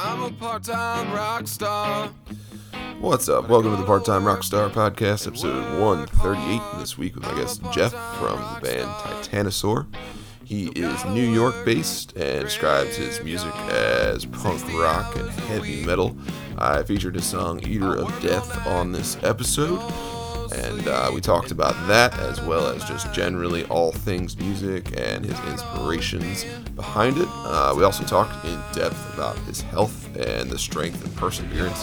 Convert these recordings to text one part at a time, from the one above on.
I'm a part-time rock star. What's up? Welcome to the Part Time Rockstar Podcast, episode 138. This week with my guest Jeff from the band Titanosaur. He is New York based and describes his music as punk rock and heavy metal. I featured his song Eater of Death on this episode, and uh, we talked about that as well as just generally all things music and his inspirations behind it. Uh, we also talked in depth about his health and the strength and perseverance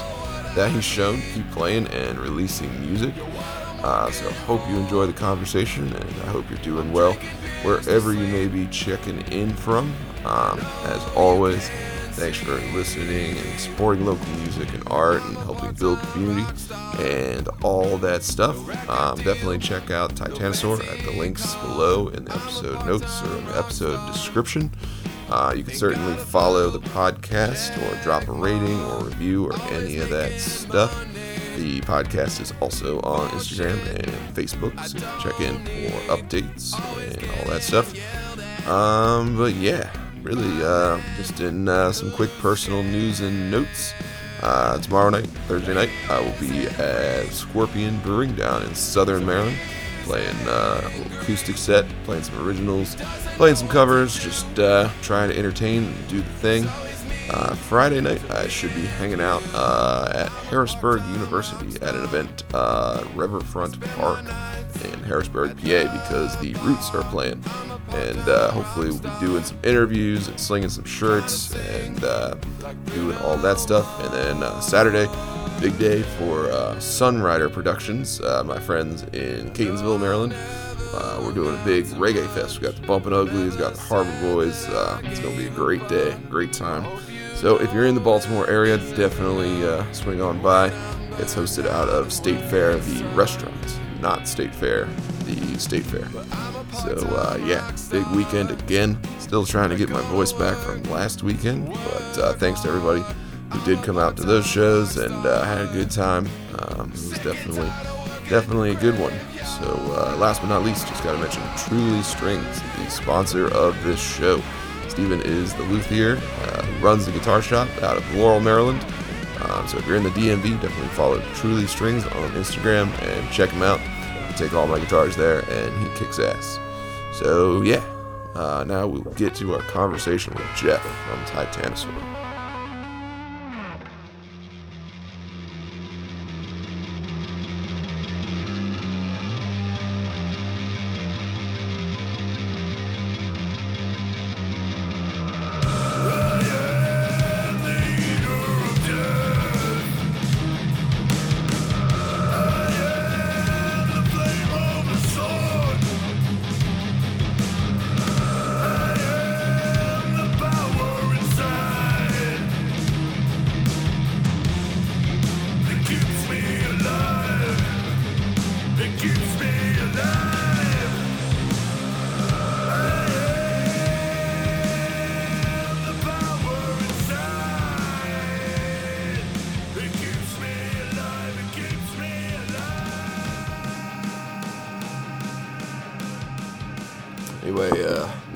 that he's shown to keep playing and releasing music. Uh, so hope you enjoy the conversation, and I hope you're doing well wherever you may be checking in from. Um, as always, thanks for listening and supporting local music and art and helping build community and all that stuff. Um, definitely check out Titanosaur at the links below in the episode notes or in the episode description. Uh, you can certainly follow the podcast or drop a rating or review or any of that stuff. The podcast is also on Instagram and Facebook, so check in for updates and all that stuff. Um, but yeah, really, uh, just in uh, some quick personal news and notes. Uh, tomorrow night, Thursday night, I will be at Scorpion Brewing down in Southern Maryland playing uh, a acoustic set, playing some originals, playing some covers, just uh, trying to entertain and do the thing. Uh, Friday night, I should be hanging out uh, at Harrisburg University at an event, uh, Riverfront Park in Harrisburg, PA, because the Roots are playing. And uh, hopefully, we'll be doing some interviews and slinging some shirts and uh, doing all that stuff. And then uh, Saturday, big day for uh, Sunrider Productions, uh, my friends in Catonsville, Maryland. Uh, we're doing a big reggae fest. We got the Bumpin' Uglies, got the Harbor Boys. It's gonna be a great day, great time. So if you're in the Baltimore area, definitely swing on by. It's hosted out of State Fare, the restaurant, not State Fair, the State Fair. So uh, yeah, big weekend again. Still trying to get my voice back from last weekend, but uh, thanks to everybody who did come out to those shows and uh, had a good time. Um, it was definitely, definitely a good one. So, uh, last but not least, just got to mention Truly Strings, the sponsor of this show. Steven is the luthier uh, runs the guitar shop out of Laurel, Maryland. Um, so, if you're in the DMV, definitely follow Truly Strings on Instagram and check them out. Take all my guitars there, and he kicks ass. So, yeah. Uh, now we'll get to our conversation with Jeff from Titanosaur.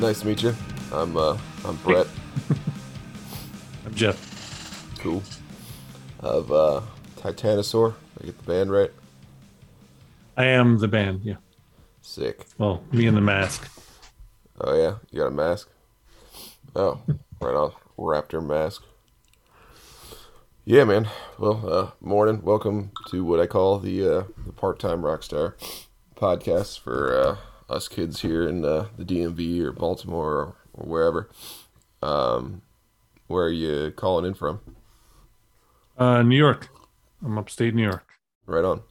Nice to meet you. I'm uh, I'm Brett. I'm Jeff. Cool. Of uh, Titanosaur. I get the band right. I am the band. Yeah. Sick. Well, me and the mask. Oh yeah, you got a mask. Oh, right on. Raptor mask. Yeah, man. Well, uh, morning. Welcome to what I call the uh, the part time rock star podcast for uh, us kids here in uh, the DMV or Baltimore or, or wherever. Um, where are you calling in from? Uh, New York. I'm upstate New York. Right on.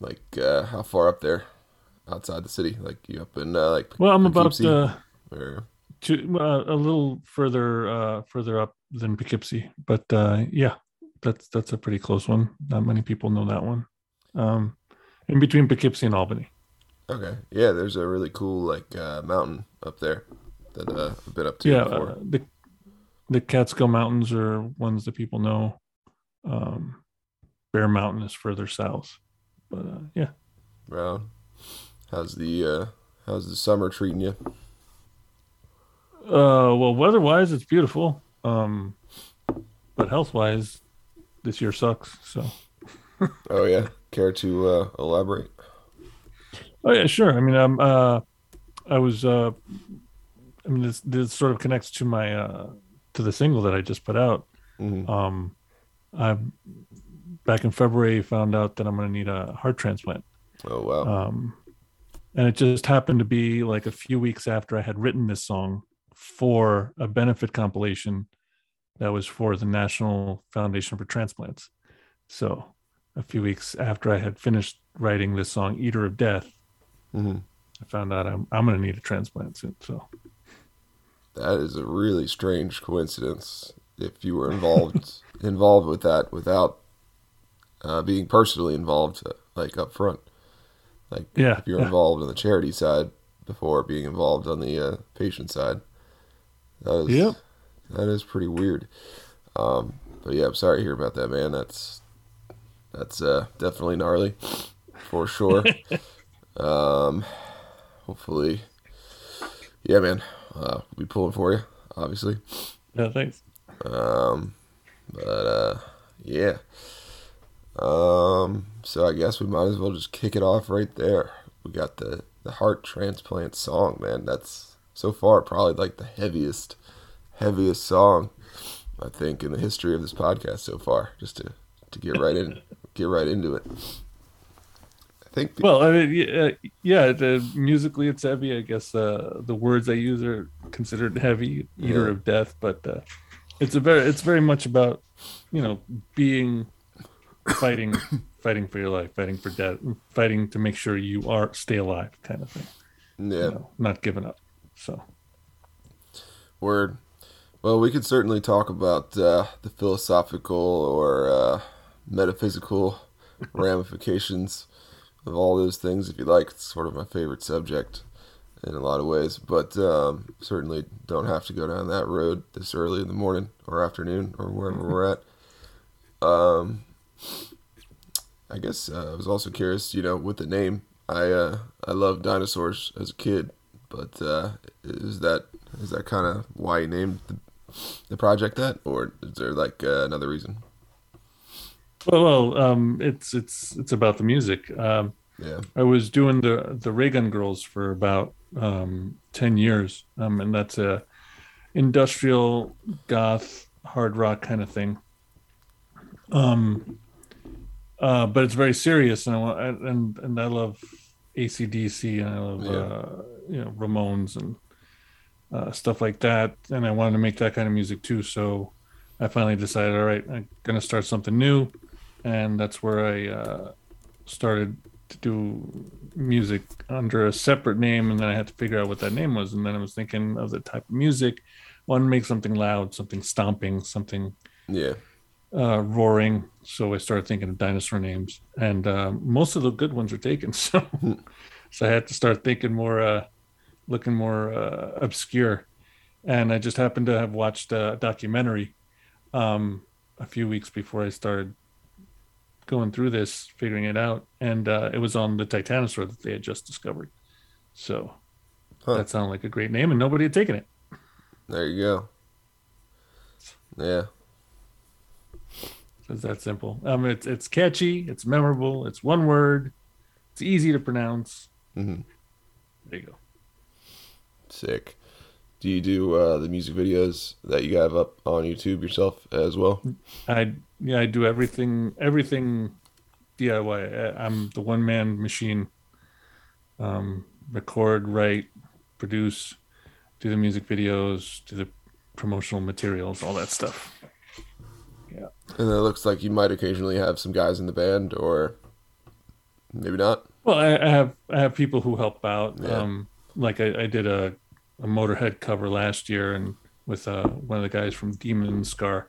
Like uh, how far up there? Outside the city? Like you up in uh, like Well, I'm about Poughkeepsie? uh, Or- to, uh, a little further uh, further up than Poughkeepsie, but uh, yeah, that's that's a pretty close one. Not many people know that one. Um, in between Poughkeepsie and Albany. Okay. Yeah, there's a really cool like uh, mountain up there that uh, I've been up to Yeah, before. uh, the the Catskill Mountains are ones that people know. Um, Bear Mountain is further south, but uh, yeah, Right. How's the uh, how's the summer treating you? Uh, well, weather-wise, it's beautiful. Um, but health wise, this year sucks. So. oh yeah, care to uh, elaborate? Oh yeah, sure. I mean, I'm. Uh, I was. Uh, I mean, this this sort of connects to my uh, to the single that I just put out. Mhm. Um, I back in February found out that I'm going to need a heart transplant. Oh wow. Um, and it just happened to be like a few weeks after I had written this song for a benefit compilation that was for the National Foundation for Transplants. So a few weeks after I had finished writing this song, Eater of Death, Mhm. I found out I'm, I'm going to need a transplant soon. So That is a really strange coincidence. If you were involved involved with that without uh, being personally involved, uh, like up front, like yeah, if you're yeah. involved on the charity side before being involved on the uh, patient side, that is Yep. that is pretty weird. Um, but yeah, I'm sorry to hear about that, man. That's that's uh, definitely gnarly for sure. um, hopefully, yeah, man. Uh, we'll be pulling for you, obviously. yeah, thanks. Um, but uh, yeah. Um, so I guess we might as well just kick it off right there. We got the the heart transplant song, man. That's so far probably like the heaviest, heaviest song I think in the history of this podcast so far. Just to to get right in, get right into it. Think. Well, I mean, yeah, yeah the, musically it's heavy. I guess uh, the words I use are considered heavy, eater Yeah. of death, but uh, it's a very, it's very much about, you know, being, fighting, fighting for your life, fighting for death, fighting to make sure you are stay alive, kind of thing. yeah. You know, not giving up. So Word. Well, we could certainly talk about uh, the philosophical or uh, metaphysical ramifications of all those things if you like. It's sort of my favorite subject in a lot of ways, but um, certainly don't have to go down that road this early in the morning or afternoon or wherever we're at. Um, I guess uh, I was also curious, you know, with the name. I uh, I loved dinosaurs as a kid, but uh, is that is that kind of why you named the, the project that, or is there like uh, another reason? Well, well, um, it's it's it's about the music. Um, Yeah. I was doing the the Raygun Girls for about um, ten years, um, and that's a industrial goth hard rock kind of thing. Um, uh, but it's very serious, and I and and I love ACDC, and I love Yeah. uh, you know Ramones and uh, stuff like that, and I wanted to make that kind of music too. So I finally decided, all right, I'm gonna start something new, and that's where I uh, started to do music under a separate name and then I had to figure out what that name was and then I was thinking of the type of music. Want to make something loud something stomping something Yeah. uh, roaring. So I started thinking of dinosaur names and uh, most of the good ones are taken so so I had to start thinking more uh, looking more uh, obscure. And I just happened to have watched a documentary um, a few weeks before I started going through this, figuring it out, and uh, it was on the Titanosaur that they had just discovered. So Huh. that sounded like a great name, and nobody had taken it. There you go. Yeah. It's that simple. Um, it's it's catchy, it's memorable, it's one word, it's easy to pronounce. hmm There you go. Sick. Do you do uh, the music videos that you have up on YouTube yourself as well? I yeah, I do everything everything DIY. I- I'm the one man machine. Um, record, write, produce, do the music videos, do the promotional materials, all that stuff. Yeah. And it looks like you might occasionally have some guys in the band, or maybe not. Well, I, I have I have people who help out. Yeah. Um, like I, I did a, a Motorhead cover last year, and with uh, one of the guys from Demon and Scar,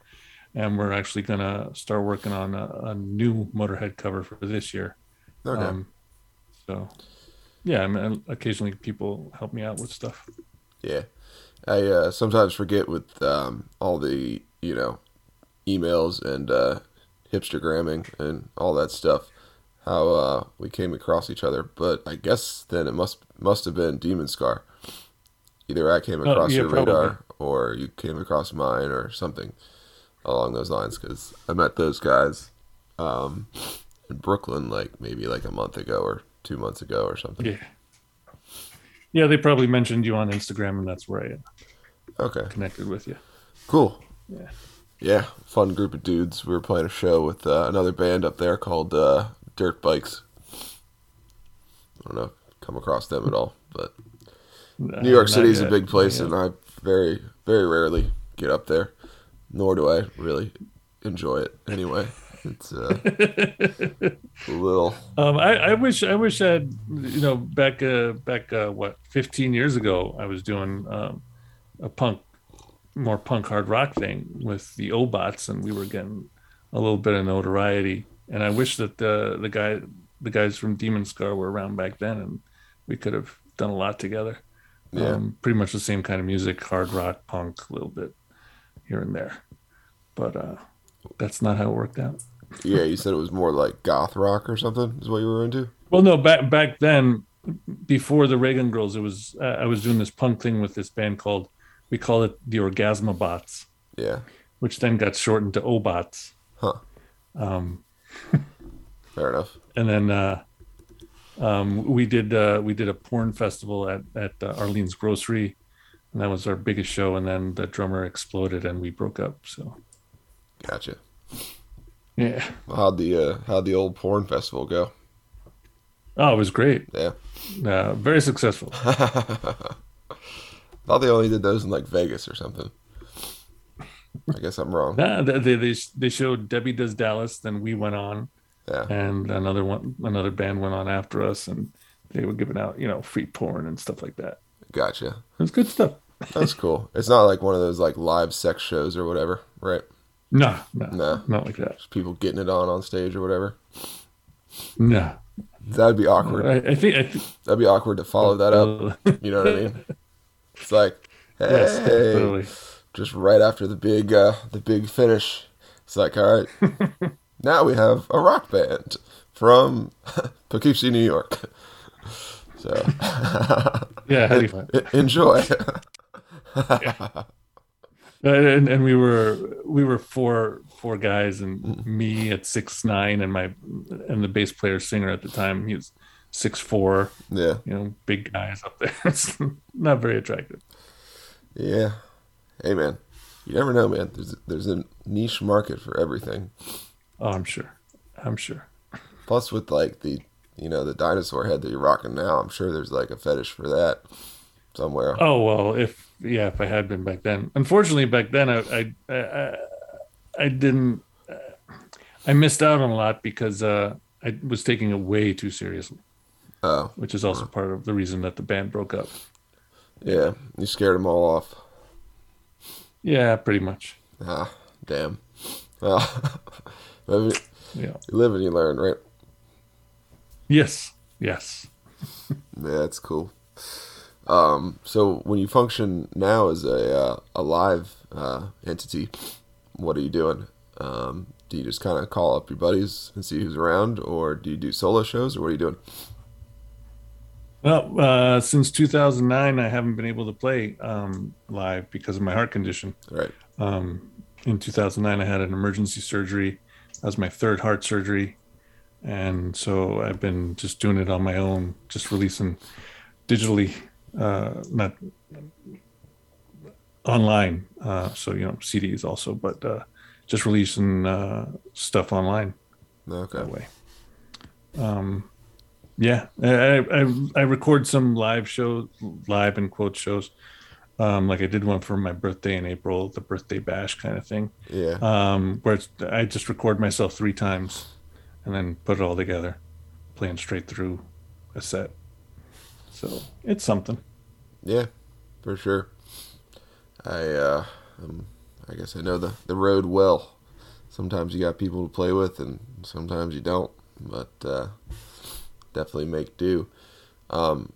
and we're actually gonna start working on a, a new Motorhead cover for this year. Okay. Um, so, yeah, I mean, occasionally people help me out with stuff. Yeah, I uh, sometimes forget with um, all the you know emails and uh, hipstergramming and all that stuff how uh, we came across each other. But I guess then it must must have been Demon Scar. Either I came Oh, across yeah, your probably. radar or you came across mine or something along those lines because I met those guys um, in Brooklyn like maybe like a month ago or two months ago or something. Yeah. Yeah, they probably mentioned you on Instagram, and that's where I Okay, connected with you. cool. Yeah. Yeah, fun group of dudes. We were playing a show with uh, another band up there called uh, Dirt Bikes. I don't know, come across them at all, but New York City is a big place, and I very, very rarely get up there. Nor do I really enjoy it anyway. It's uh, a little. Um, I, I wish I wish I had you know back uh, back uh, what 15 years ago I was doing um, a punk more punk hard rock thing with the Obots and we were getting a little bit of notoriety and I wish that the the guy the guys from Demon Scar were around back then and we could have done a lot together. Yeah. Um, pretty much the same kind of music, hard rock, punk, a little bit here and there, but uh, that's not how it worked out. Yeah, you said it was more like goth rock or something. Is what you were into? Well, no, back back then, before the Reagan Girls, it was uh, I was doing this punk thing with this band called we call it the Orgasma Bots, Yeah. which then got shortened to Obots, Huh. um, Fair enough. and then uh, um, we did uh, we did a porn festival at at uh, Arlene's Grocery, and that was our biggest show. And then the drummer exploded, and we broke up. So Gotcha. yeah, How'd the uh, how'd the old porn festival go? oh, it was great, Yeah. uh, very successful. Thought they only did those in like Vegas or something. I guess I'm wrong. Nah, they, they they they showed Debbie Does Dallas, then we went on. Yeah. and another one another band went on after us and they were giving out you know free porn and stuff like that Gotcha. it was good stuff That's cool. It's not like one of those like live sex shows or whatever, right? no no No. not like that Just people getting it on on stage or whatever. no That'd be awkward. I, I think I think That'd be awkward to follow that up. You know what I mean? It's like, hey, yes totally just right after the big uh the big finish. It's like, all right, now we have a rock band from Poughkeepsie, New York. So yeah how do you find enjoy. and, and we were we were four four guys and me at six nine and my and the bass player singer at the time he was six four yeah, you know big guys up there it's not very attractive yeah. Hey man, you never know, man. There's there's a niche market for everything. Oh i'm sure i'm sure Plus, with like the you know the dinosaur head that you're rocking now, I'm sure there's like a fetish for that somewhere. Oh well, if yeah, if I had been back then. Unfortunately, back then I I I, I, didn't. I missed out on a lot because uh, I was taking it way too seriously, Oh, which is also part of the reason that the band broke up. yeah, you scared them all off. Yeah, pretty much. Ah, damn. Well, you Yeah. live and you learn, right? Yes. Yes. Yeah, that's cool. Um, so when you function now as a uh, a live uh, entity, what are you doing? Um, do you just kind of call up your buddies and see who's around, or do you do solo shows, or what are you doing? Well, uh, since 2009, I haven't been able to play um, live because of my heart condition. Right. Um, in 2009, I had an emergency surgery. That was my third heart surgery. And so I've been just doing it on my own, just releasing digitally, uh, not online. Uh, so, you know, CDs also, but uh, just releasing uh, stuff online Okay. that way. Um, yeah, I, I I record some live shows, live and quote shows. Um, like I did one for my birthday in April, the birthday bash kind of thing. Yeah. Um, where it's, I just record myself three times, and then put it all together, playing straight through a set. So it's something. Yeah, for sure. I uh, um, I guess I know the the road well. Sometimes you got people to play with, and sometimes you don't. But uh, definitely make do. Um,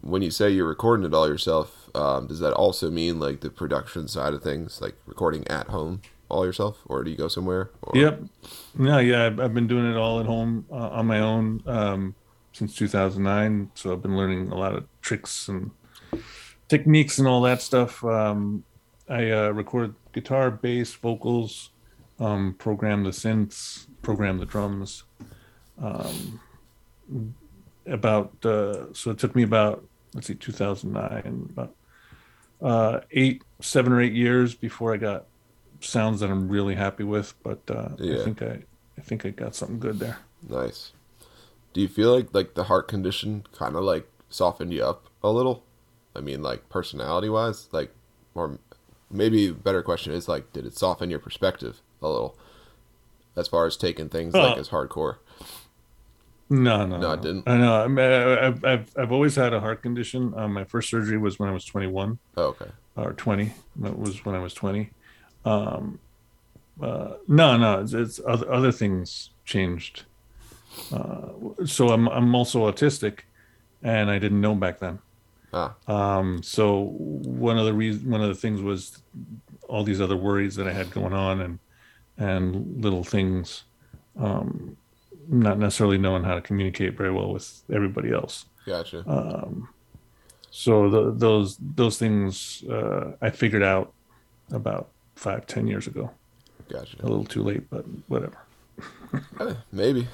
when you say you're recording it all yourself, um, does that also mean like the production side of things, like recording at home all yourself, or do you go somewhere? Or, Yep. No, yeah, I've, I've been doing it all at home uh, on my own um, since 2009. So I've been learning a lot of tricks and techniques and all that stuff. Um, I uh, record guitar, bass, vocals, um, program the synths, program the drums. Um, about uh, so it took me about let's see, 2009, about uh, eight, seven or eight years before I got sounds that I'm really happy with. But uh, Yeah. I think I, I think I got something good there. Nice. Do you feel like like the heart condition kind of like softened you up a little? I mean, like personality wise, like, or maybe better question is like, did it soften your perspective a little, as far as taking things like Uh, as hardcore? No, no, No, I didn't? I know. I I've, I've, I've always had a heart condition. Um, my first surgery was when I was 21 Oh, okay. or 20. That was when I was 20. Um, uh, no, no, it's, it's other, other things changed. Uh, so I'm, I'm also autistic and I didn't know back then. Ah, Um, so one of the reasons, one of the things was all these other worries that I had going on and, and little things, um, not necessarily knowing how to communicate very well with everybody else. gotcha. Um, so the, those, those things, uh, I figured out about five, ten years ago, Gotcha. a little too late, but whatever. Eh, maybe.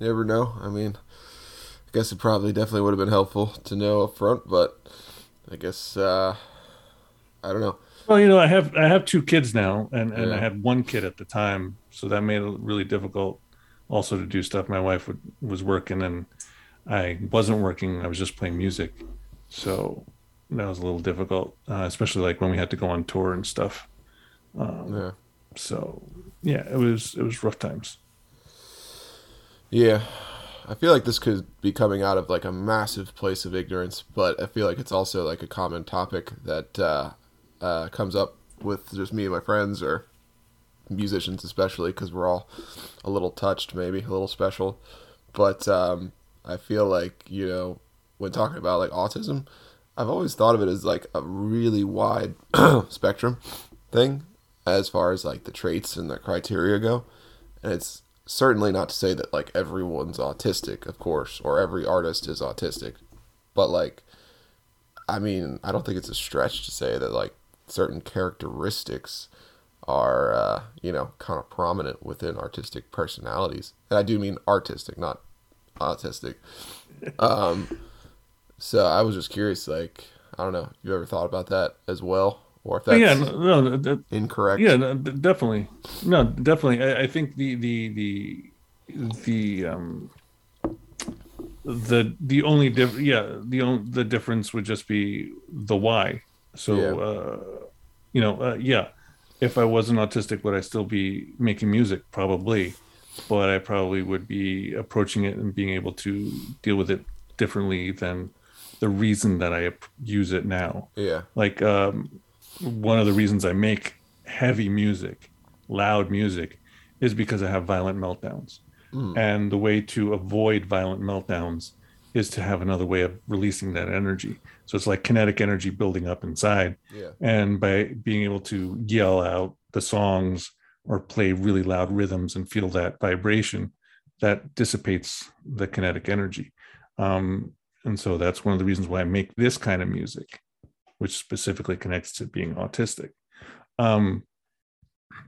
Never know. I mean, I guess it probably definitely would have been helpful to know up front, but I guess uh, I don't know. Well, you know, I have I have two kids now, and, and I had one kid at the time, so that made it really difficult. Also, to do stuff. My wife would, was working, and I wasn't working. I was just playing music, so that was a little difficult, uh, especially like when we had to go on tour and stuff. Um, Yeah. So yeah, it was it was rough times. Yeah. I feel like this could be coming out of like a massive place of ignorance, but I feel like it's also like a common topic that uh, uh, comes up with just me and my friends or musicians, especially because we're all a little touched, maybe a little special. But um, I feel like, you know, when talking about like autism, I've always thought of it as like a really wide spectrum thing as far as like the traits and the criteria go. And it's certainly not to say that like everyone's autistic, of course, or every artist is autistic. But like I mean, I don't think it's a stretch to say that like certain characteristics are uh, you know, kind of prominent within artistic personalities. And I do mean artistic, not autistic. Um so I was just curious like I don't know, you ever thought about that as well? Or if that's yeah, no, no, that, incorrect. yeah, no, definitely, no, definitely. I, I think the the the the um the the only diff- yeah the only the difference would just be the why. So Yeah. uh, you know, uh, yeah, if I wasn't autistic, would I still be making music? Probably, but I probably would be approaching it and being able to deal with it differently than the reason that I use it now Yeah. like um, one of the reasons I make heavy music, loud music, is because I have violent meltdowns. And the way to avoid violent meltdowns is to have another way of releasing that energy. So it's like kinetic energy building up inside. Yeah. And by being able to yell out the songs or play really loud rhythms and feel that vibration, that dissipates the kinetic energy. Um, and so that's one of the reasons why I make this kind of music, which specifically connects to being autistic. Um,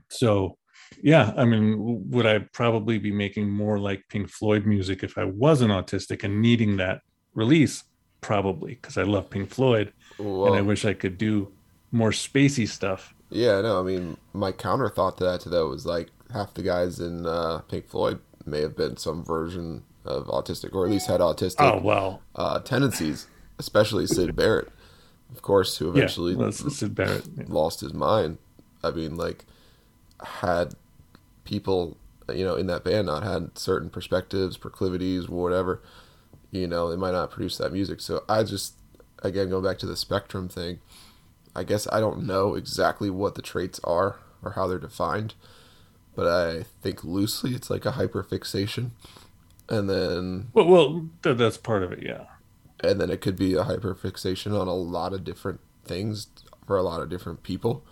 so, yeah, I mean, would I probably be making more like Pink Floyd music if I wasn't autistic and needing that release? Probably, because I love Pink Floyd and I wish I could do more spacey stuff. yeah, no, I mean, my counter thought to that to that was like half the guys in uh, Pink Floyd may have been some version of autistic, or at least had autistic Oh well, uh, tendencies, especially Syd Barrett, of course, who yeah, eventually well, it's- it's Syd Barrett. yeah. lost his mind. I mean, like, had people, you know, in that band not had certain perspectives, proclivities, whatever, you know, they might not produce that music. So I just, again, going back to the spectrum thing, I guess I don't know exactly what the traits are or how they're defined, but I think loosely it's like a hyperfixation. And then Well, well, th- that's part of it. Yeah. and then it could be a hyperfixation on a lot of different things for a lot of different people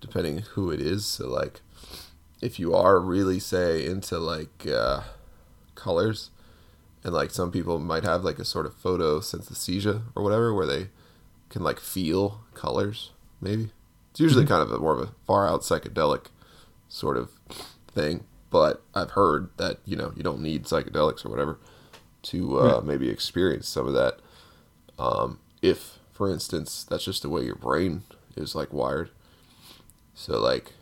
depending who it is so like if you are really say into like uh, colors and like some people might have like a sort of photosynthesia or whatever where they can like feel colors maybe it's usually kind of a more of a far out psychedelic sort of thing, but I've heard that you know you don't need psychedelics or whatever to uh, Right. maybe experience some of that. Um, if, for instance, that's just the way your brain is like wired. So like,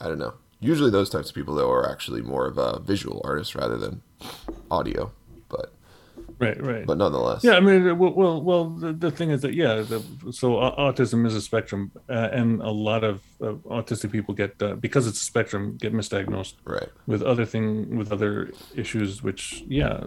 I don't know. Usually those types of people though are actually more of a visual artist rather than audio, Right, right. but nonetheless. Yeah, I mean, uh, well, well, well the, the thing is that yeah, the, so autism is a spectrum, uh, and a lot of uh, autistic people get uh, because it's a spectrum get misdiagnosed Right. with other thing with other issues, which yeah,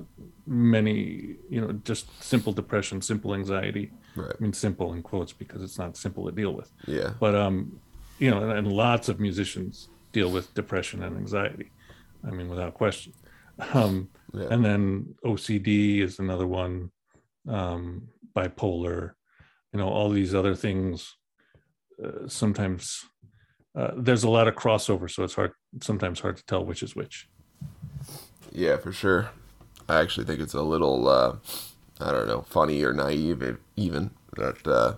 many you know just simple depression, simple anxiety. Right. I mean, simple in quotes because it's not simple to deal with, Yeah. but um, you know, and, and lots of musicians deal with depression and anxiety. I mean, without question. Um, Yeah. and then OCD is another one, um, bipolar, you know, all these other things. Uh, sometimes uh, there's a lot of crossover, so it's hard sometimes hard to tell which is which. Yeah, for sure. I actually think it's a little, uh, I don't know, funny or naive, even that uh,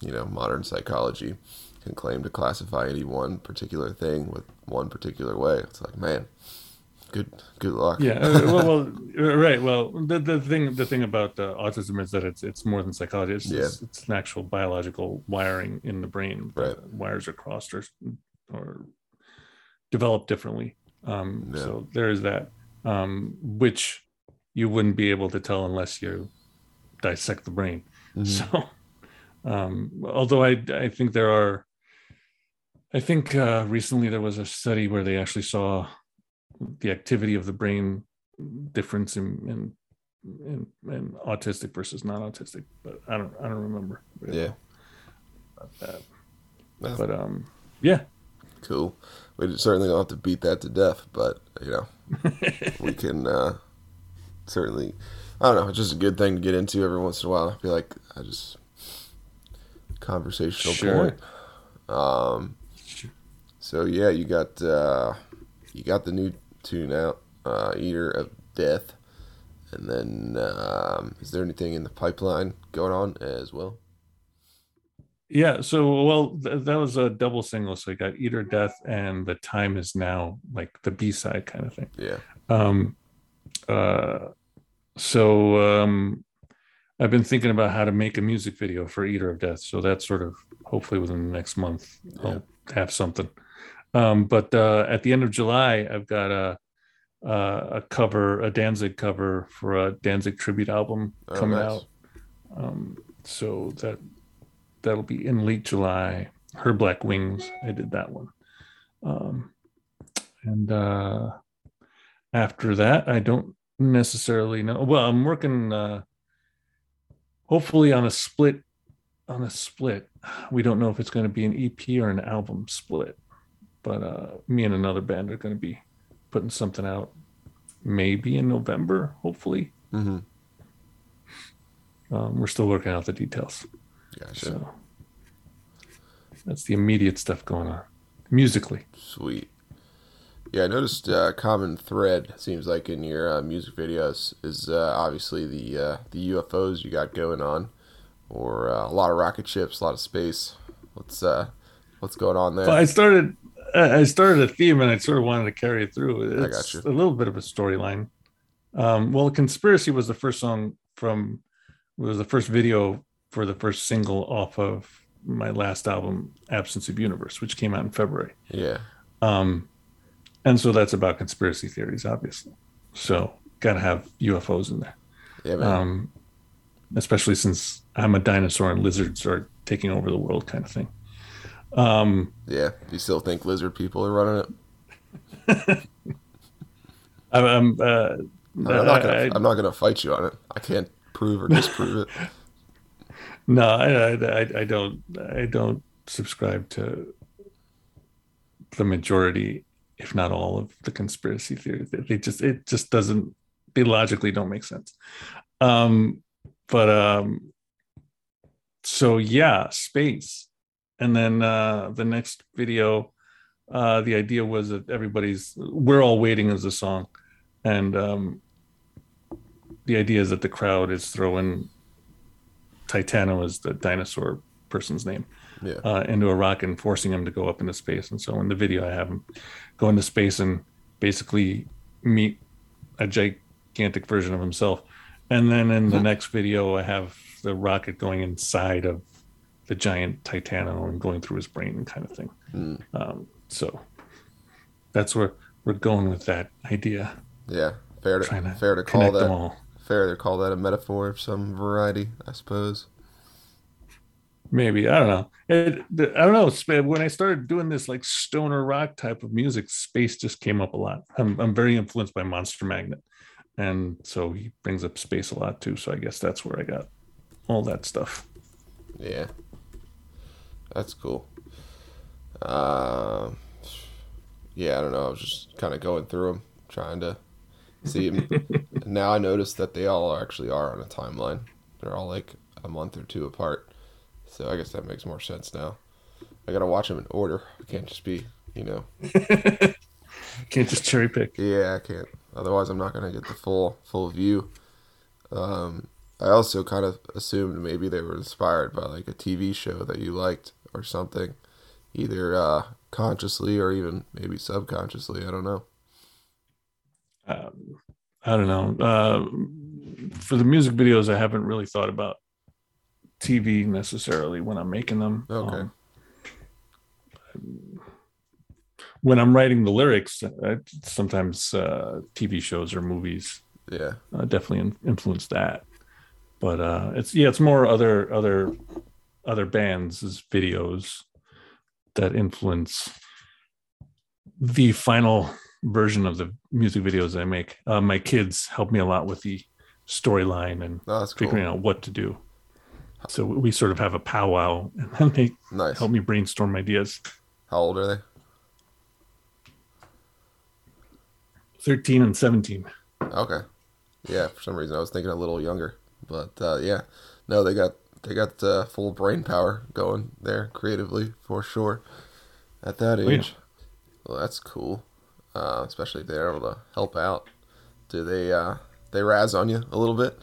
you know modern psychology can claim to classify any one particular thing with one particular way. It's like, man, good, good luck. Yeah, uh, well, well, uh, right. Well, the, the thing the thing about uh, autism is that it's it's more than psychology. It's, it's, it's an actual biological wiring in the brain. Right. Uh, wires are crossed or or developed differently. Um, Yeah. So there is that, um, which you wouldn't be able to tell unless you dissect the brain. Mhm. So, um, although I I think there are, I think uh, recently there was a study where they actually saw the activity of the brain difference in in in, in autistic versus non-autistic, but I don't I don't remember. really Yeah. that. Well, But um, yeah, cool. We certainly don't have to beat that to death, but you know, we can uh, certainly. I don't know. It's just a good thing to get into every once in a while. I feel like I just conversational Sure. point. Um, so yeah, you got uh, you got the new tune out, uh, Eater of Death, and then um, is there anything in the pipeline going on as well? yeah. So well, th- that was a double single. So you got Eater Death and The Time Is Now, like the B side kind of thing. Yeah, Um, uh, so um, I've been thinking about how to make a music video for Eater of Death. So that's sort of hopefully within the next month I'll have something. Um, but uh, at the end of July, I've got a a a cover, a Danzig cover for a Danzig tribute album Oh, coming nice. out. Um, so that that'll be in late July. Her Black Wings, I did that one. Um, and uh, after that, I don't necessarily know. Well, I'm working uh, hopefully on a split. On a split, we don't know if it's going to be an EP or an album split, but uh, me and another band are going to be putting something out maybe in November, hopefully. mm-hmm. Um, we're still working out the details. Gotcha. So that's the immediate stuff going on musically. Sweet. Yeah, I noticed uh, common thread seems like in your uh, music videos is uh, obviously the uh, the UFOs you got going on, or uh, a lot of rocket ships, a lot of space. What's uh, what's going on there? I started I started a theme and I sort of wanted to carry it through. I got you. a little bit of a storyline. Um, well, Conspiracy was the first song from was the first video for the first single off of my last album, Absence of Universe, which came out in February. yeah, Um, and so that's about conspiracy theories, obviously. So got to have UFOs in there. yeah, man. um, especially since I'm a dinosaur and lizards are taking over the world, kind of thing. Um, yeah. You still think lizard people are running it? I, I'm, uh, I'm not gonna. I- am not gonna fight you on it. I can't prove or disprove it. no, I, I, I- don't, I don't subscribe to the majority, if not all, of the conspiracy theories. They, they just, it just doesn't, they logically don't make sense. Um, but um, so yeah, space, and then uh, the next video, uh, the idea was that everybody's, we're all waiting as a song, and um, the idea is that the crowd is throwing Titano as the dinosaur person's name. Yeah. uh, into a rocket and forcing him to go up into space. And so in the video, I have him go into space and basically meet a gigantic version of himself. And then in the next video, I have the rocket going inside of the giant Titano and going through his brain, kind of thing. Hmm. Um, so that's where we're going with that idea. Yeah. Fair to to fair to call that fair to call that a metaphor of some variety, I suppose. Maybe I don't know. It, I don't know. When I started doing this like stoner rock type of music, space just came up a lot. I'm I'm very influenced by Monster Magnet, and so he brings up space a lot too. So I guess that's where I got all that stuff. Yeah. That's cool. Um yeah, I don't know. I was just kind of going through them, trying to see 'em. now I noticed that they all actually are on a timeline. They're all like a month or two apart. So I guess that makes more sense now. I gotta watch them in order. I can't just be, you know. Can't just cherry pick. Yeah, I can't. Otherwise, I'm not gonna get the full full view. Um, I also kind of assumed maybe they were inspired by like a TV show that you liked or something, either uh, consciously or even maybe subconsciously. I don't know. Um, I don't know. Uh, for the music videos, I haven't really thought about TV necessarily when I'm making them. Okay. Um, when I'm writing the lyrics, uh, sometimes uh, TV shows or movies Yeah, uh, definitely in- influence that. But uh, it's yeah, it's more other other other bands' videos that influence the final version of the music videos I make. Uh, my kids help me a lot with the storyline and no, that's cool. figuring out what to do. So we sort of have a powwow, and then they Nice. help me brainstorm ideas. How old are they? Thirteen and seventeen. Okay. Yeah, for some reason I was thinking a little younger, but uh, yeah, no, they got they got uh, full brain power going there creatively for sure. At that yeah. age, well, that's cool. Uh, especially if they're able to help out. Do they uh, they razz on you a little bit,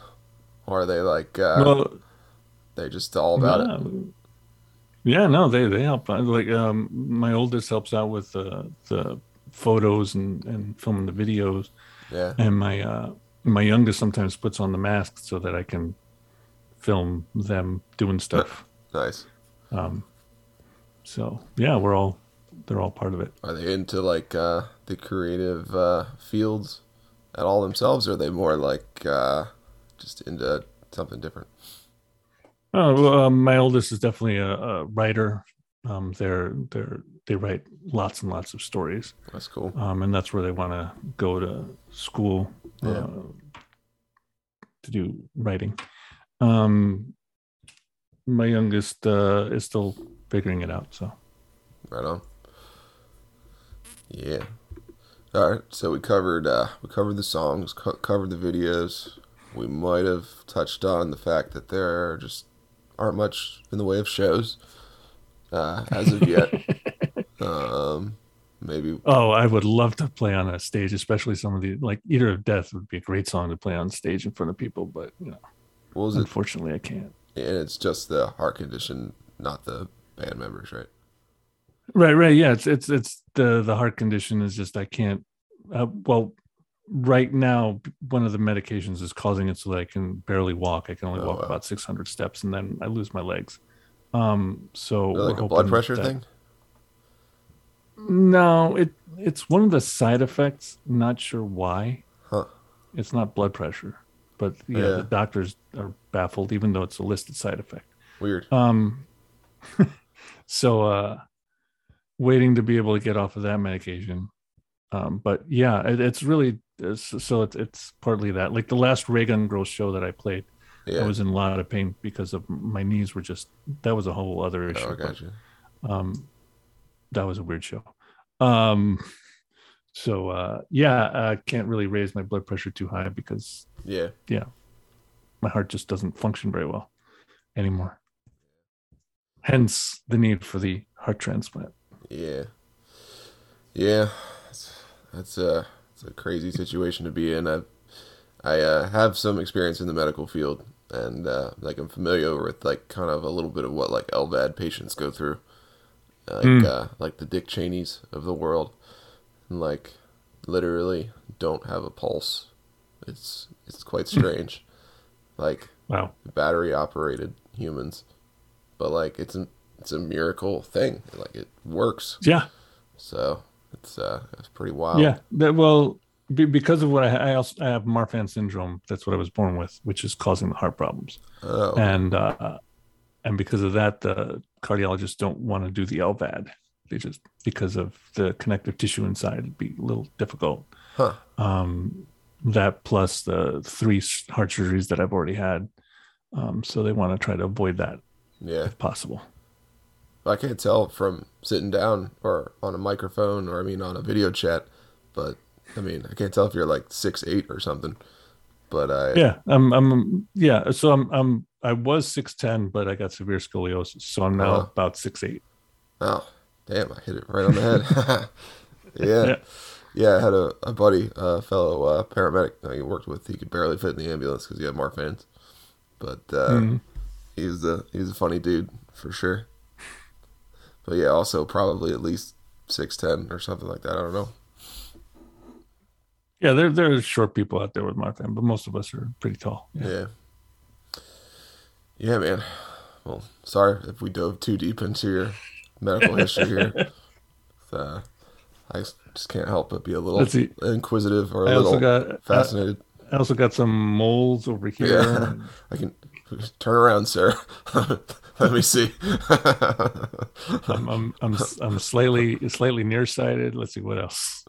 or are they like uh, well, they just all about it? yeah. Yeah, no, they they help. Like um, my oldest helps out with uh, the photos and and filming the videos, Yeah, and my uh, my youngest sometimes puts on the mask so that I can film them doing stuff. nice. Um, so yeah, we're all they're all part of it. Are they into like uh, the creative uh, fields at all themselves, or are they more like uh, just into something different? Oh, well, um, my oldest is definitely a, a writer. Um, they're they're they write lots and lots of stories, That's cool. um, and that's where they want to go to school uh, Yeah. to do writing. Um, my youngest uh, is still figuring it out. So Right on. Yeah. All right. So we covered uh, we covered the songs, co- covered the videos. We might have touched on the fact that there just aren't much in the way of shows uh, as of yet. um, maybe oh, I would love to play on a stage, especially some of the like Eater of Death would be a great song to play on stage in front of people, but you know, what was it? unfortunately, I can't. And it's just the heart condition, not the band members, right? Right, right. Yeah, it's it's it's the the heart condition is just I can't. Uh, well, right now, one of the medications is causing it so that I can barely walk. I can only Oh, walk wow. about six hundred steps, and then I lose my legs. Um, so like a blood pressure that- thing. No, it it's one of the side effects. Not sure why. Huh. It's not blood pressure, but yeah, Yeah. the doctors are baffled, even though it's a listed side effect. Weird. Um, so uh, waiting to be able to get off of that medication. Um, but yeah, it, it's really it's, so it's it's partly that. Like the last Reagan Girls show that I played, Yeah. I was in a lot of pain because of my knees were just that was a whole other issue. oh, I but, um, that was a weird show. Um, so uh, yeah, I can't really raise my blood pressure too high because Yeah. Yeah. My heart just doesn't function very well anymore. Hence the need for the heart transplant. Yeah. Yeah. That's, that's a, it's a crazy situation to be in. I I uh, have some experience in the medical field, and uh, like I'm familiar with like kind of a little bit of what like LVAD patients go through, like Mm. uh, like the Dick Cheneys of the world, and like literally don't have a pulse. It's it's quite strange, like Wow. battery operated humans, but like it's a it's a miracle thing. Like it works. Yeah. So it's uh it's pretty wild. Yeah. That, well, be, because of what I, I also I have Marfan syndrome. That's what I was born with, which is causing the heart problems. Oh. And uh, and because of that, the cardiologists don't want to do the LVAD. They just because of the connective tissue inside, it'd be a little difficult. Huh. Um, that plus the three heart surgeries that I've already had. Um, so they want to try to avoid that Yeah. if possible. I can't tell from sitting down or on a microphone or I mean on a video chat, but I mean I can't tell if you're like six eight or something. But I Yeah, I'm. I'm. Yeah. So I'm. I'm. I was six ten, but I got severe scoliosis, so I'm now Uh-huh. about six eight. oh damn I hit it right on the head. yeah. Yeah. Yeah. I had a, a buddy, a fellow uh, paramedic that he worked with. He could barely fit in the ambulance because he had Marfan's. But uh, he's a he's a funny dude for sure. But yeah, also probably at least six ten or something like that. I don't know. Yeah, there there are short people out there with my Marfan, but most of us are pretty tall. Yeah. Yeah. Yeah, man. Well, sorry if we dove too deep into your medical history here. Uh, I just can't help but be a little inquisitive or a I also little got. uh, fascinated. I also got some moles over here. Yeah. I can turn around, sir. Let me see. I'm, I'm I'm I'm slightly slightly nearsighted. Let's see what else.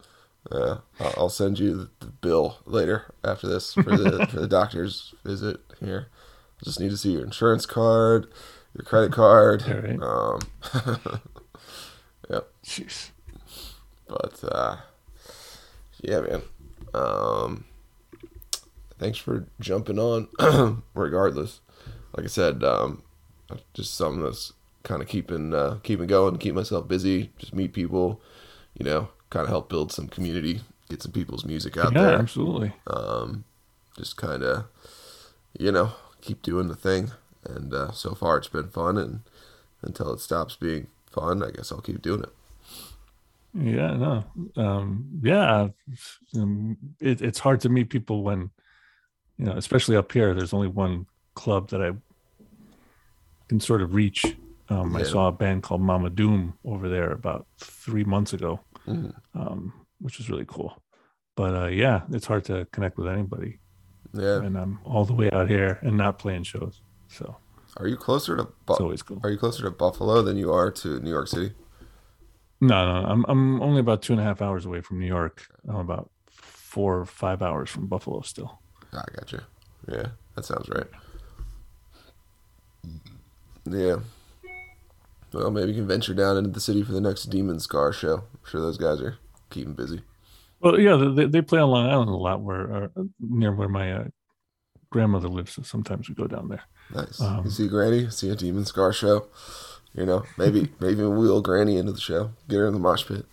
Yeah, I'll I'll send you the- bill later after this for the for the doctor's visit here. I just need to see your insurance card, your credit card. All right. Um, Jeez. But uh, yeah, man. Um, thanks for jumping on. regardless, like I said, um, just something that's kind of keeping uh, keeping going, keep myself busy, just meet people, you know, kind of help build some community, get some people's music out Yeah, there. absolutely. um, just kind of, you know, keep doing the thing. And uh, so far, it's been fun. And until it stops being fun, I guess I'll keep doing it. Yeah, no. Um, yeah, um, it, it's hard to meet people when, you know, especially up here. There's only one club that I can sort of reach. Um, I saw a band called Mama Doom over there about three months ago, Mhm. um, which was really cool. But uh, yeah, it's hard to connect with anybody, Yeah. and I'm all the way out here and not playing shows, so Are you closer to Bu- it's always cool. Are you closer to Buffalo than you are to New York City? No, no, I'm I'm only about two and a half hours away from New York. I'm about four or five hours from Buffalo still. Ah, I got you. Yeah, that sounds right. Yeah. Well, maybe you can venture down into the city for the next Demon Scar show. I'm sure those guys are keeping busy. Well, yeah, they, they play on Long Island a lot, where uh, near where my uh, grandmother lives. So sometimes we go down there. Nice. Um, you see Granny, see a Demon Scar show. You know, maybe maybe wheel Granny into the show. Get her in the mosh pit.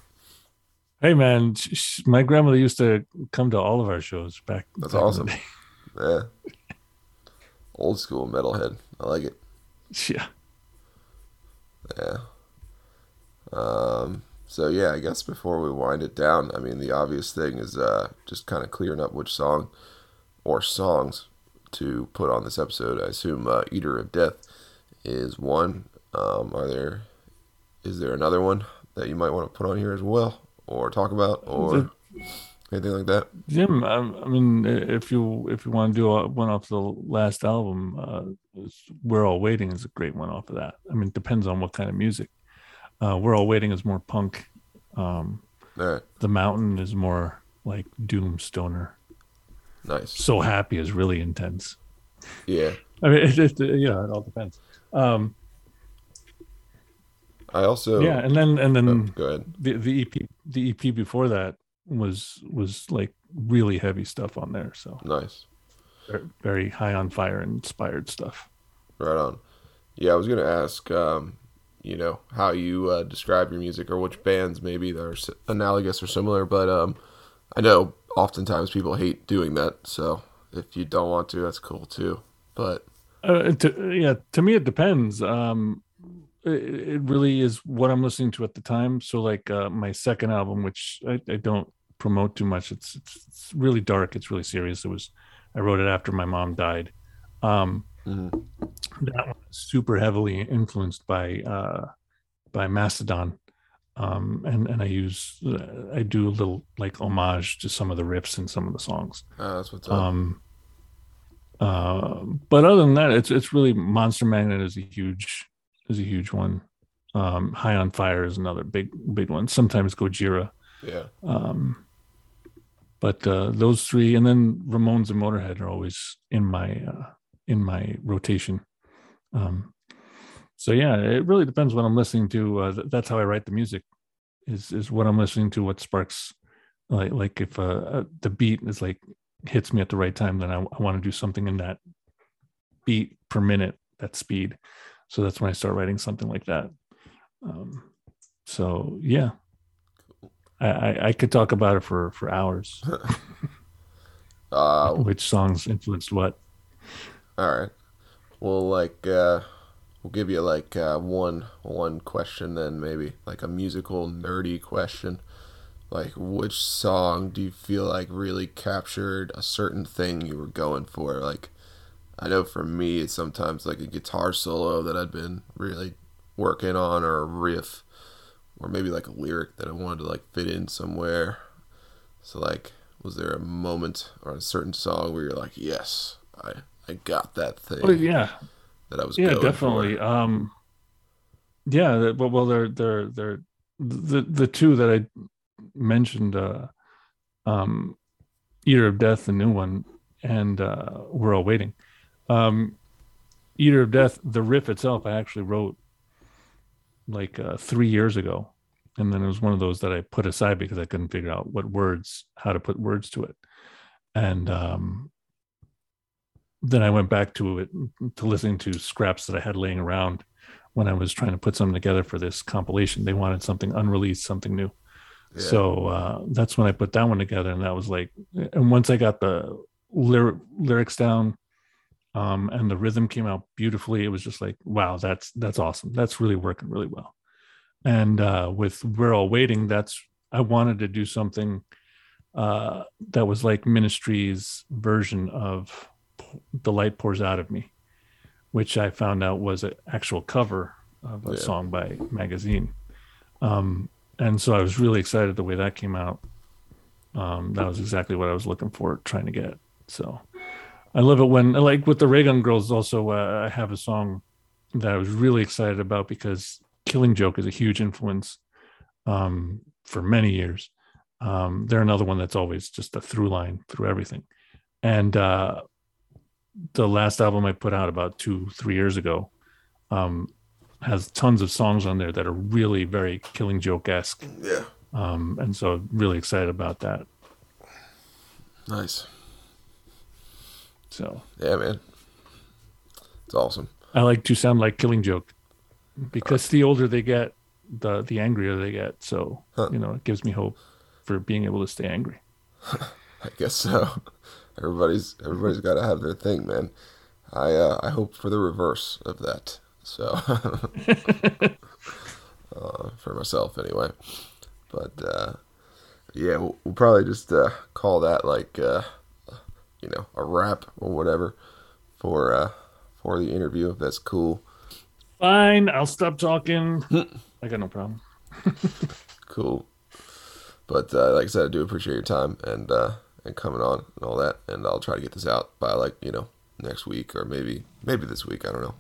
Hey, man, sh- sh- my grandmother used to come to all of our shows back. That's back awesome. Yeah. Old school metalhead. I like it. Yeah, Yeah. Um. So yeah, I guess before we wind it down, I mean, the obvious thing is uh, just kind of clearing up which song or songs to put on this episode. I assume uh, "Eater of Death" is one. Um, are there? Is there another one that you might want to put on here as well, or talk about, or anything like that? Jim. I, I mean, if you if you want to do a- one off the last album, uh, "We're All Waiting" is a great one off of that. I mean, it depends on what kind of music. Uh, "We're All Waiting" is more punk. Um, All right. "The Mountain" is more like doom stoner. Nice. "So Happy" is really intense. Yeah. I mean, it, it, yeah, it all depends. Um, I also. yeah, and then and Oh, then go ahead. the the EP the EP before that was was like really heavy stuff on there. So Nice. ver- very high on fire inspired stuff. Right on. Yeah, I was gonna ask, um, you know, how you uh, describe your music or which bands maybe that are analogous or similar. But um, I know oftentimes people hate doing that. So if you don't want to, that's cool too. But Uh, to, yeah, to me it depends. Um, it, really is what I'm listening to at the time. So like uh, my second album, which I, I don't promote too much, it's, it's it's really dark. It's really serious. It was I wrote it after my mom died. Um, Mhm. that one is super heavily influenced by uh, by Mastodon. Um, and and I use uh, I do a little like homage to some of the riffs in some of the songs. Ah, that's what's up. Um, uh, but other than that, it's it's really Monster Magnet is a huge is a huge one. Um, High on Fire is another big big one. Sometimes Gojira. yeah. Um, but uh, those three, and then Ramones and Motorhead are always in my uh, in my rotation. Um, so yeah, it really depends what I'm listening to. Uh, th- that's how I write the music. Is is what I'm listening to? What sparks? Like like if uh, uh, the beat is like hits me at the right time, then I, I want to do something in that beat per minute, that speed. So that's when I start writing something like that. Um, so yeah, I, I, I could talk about it for for hours. Uh, Which songs influenced what? all right. Well, like, uh, we'll give you like uh, one one question, then maybe like a musical nerdy question. Like, which song do you feel like really captured a certain thing you were going for? Like, I know for me, it's sometimes like a guitar solo that I'd been really working on, or a riff, or maybe like a lyric that I wanted to like fit in somewhere. So, like, was there a moment or a certain song where you're like, yes, I I got that thing Oh yeah, that I was yeah, going definitely. for? Um, yeah, well, well, they're they're they're the the two that I mentioned, uh, um, Eater of Death, the new one, and uh, We're All Waiting. Um, Eater of Death, the riff itself, I actually wrote like uh, three years ago, and then it was one of those that I put aside because I couldn't figure out what words, how to put words to it, and um, then I went back to it to listening to scraps that I had laying around when I was trying to put something together for this compilation. They wanted something unreleased, something new. Yeah. So uh, that's when I put that one together, and that was like, and once I got the lyric, lyrics down, um, and the rhythm came out beautifully, it was just like, wow, that's that's awesome. That's really working really well. And uh, with we're all waiting, that's I wanted to do something uh, that was like Ministry's version of "The Light Pours Out of Me," which I found out was an actual cover of a Yeah. song by Magazine. Um, and so I was really excited the way that came out. Um, that was exactly what I was looking for, trying to get. So I love it when, like with the Raygun Girls, also uh, I have a song that I was really excited about because Killing Joke is a huge influence um, for many years. Um, they're another one that's always just a through line through everything. And uh, the last album I put out about two, three years ago um, has tons of songs on there that are really very Killing Joke esque. yeah, Um, and so really excited about that. nice. So Yeah, man, it's awesome. I like to sound like Killing Joke because the older they get, the the angrier they get. So Huh. you know, it gives me hope for being able to stay angry. I guess so. Everybody's everybody's got to have their thing, man. I uh, I hope for the reverse of that. So uh, for myself, anyway. But uh, yeah, we'll, we'll probably just uh, call that like uh, you know a wrap or whatever for uh, for the interview. If that's cool. Fine, I'll stop talking. I got no problem. Cool. But uh, like I said, I do appreciate your time and uh, and coming on and all that. And I'll try to get this out by like you know next week or maybe maybe this week. I don't know.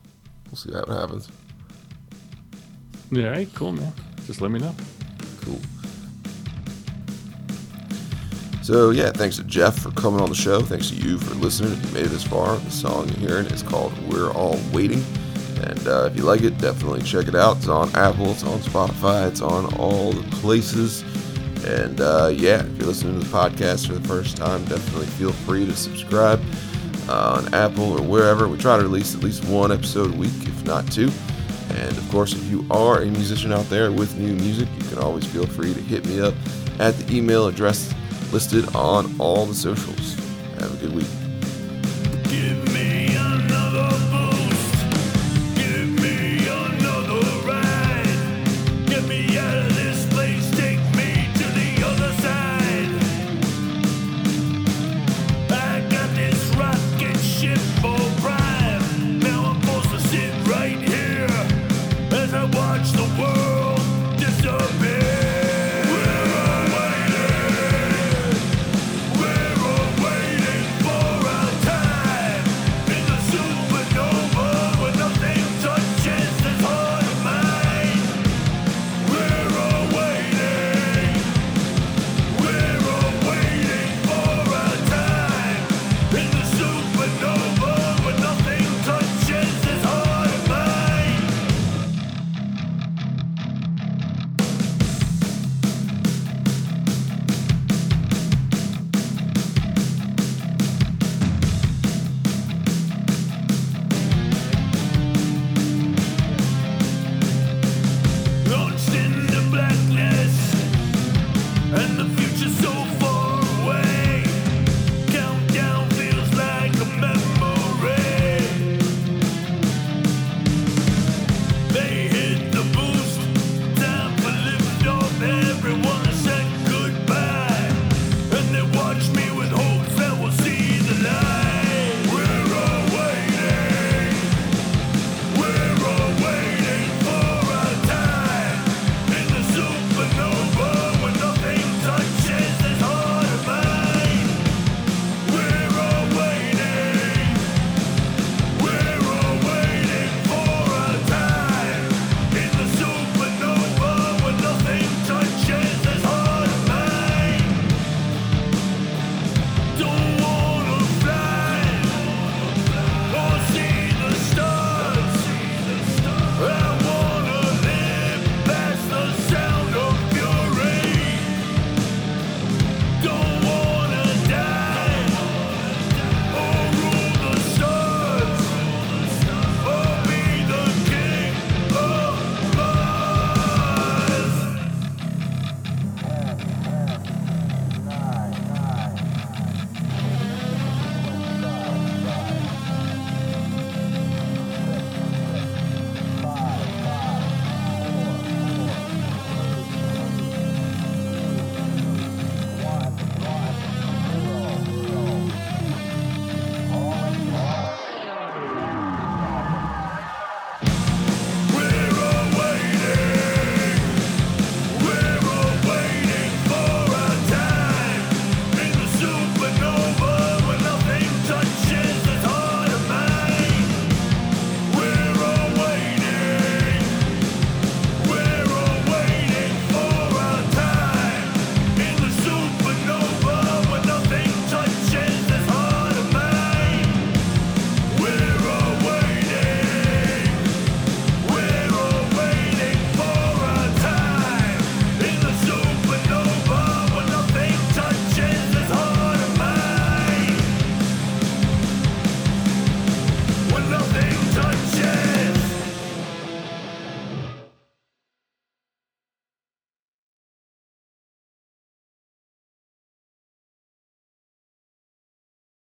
We'll see how what happens. Yeah, all right, cool, man. Just let me know. Cool. So yeah, thanks to Jeff for coming on the show. Thanks to you for listening. If you made it this far, the song you're hearing is called "We're All Waiting." And uh, if you like it, definitely check it out. It's on Apple, it's on Spotify, it's on all the places. And uh, yeah, if you're listening to the podcast for the first time, definitely feel free to subscribe uh, on Apple or wherever. We try to release at least one episode a week, if not two. And of course, if you are a musician out there with new music, you can always feel free to hit me up at the email address listed on all the socials. Have a good week.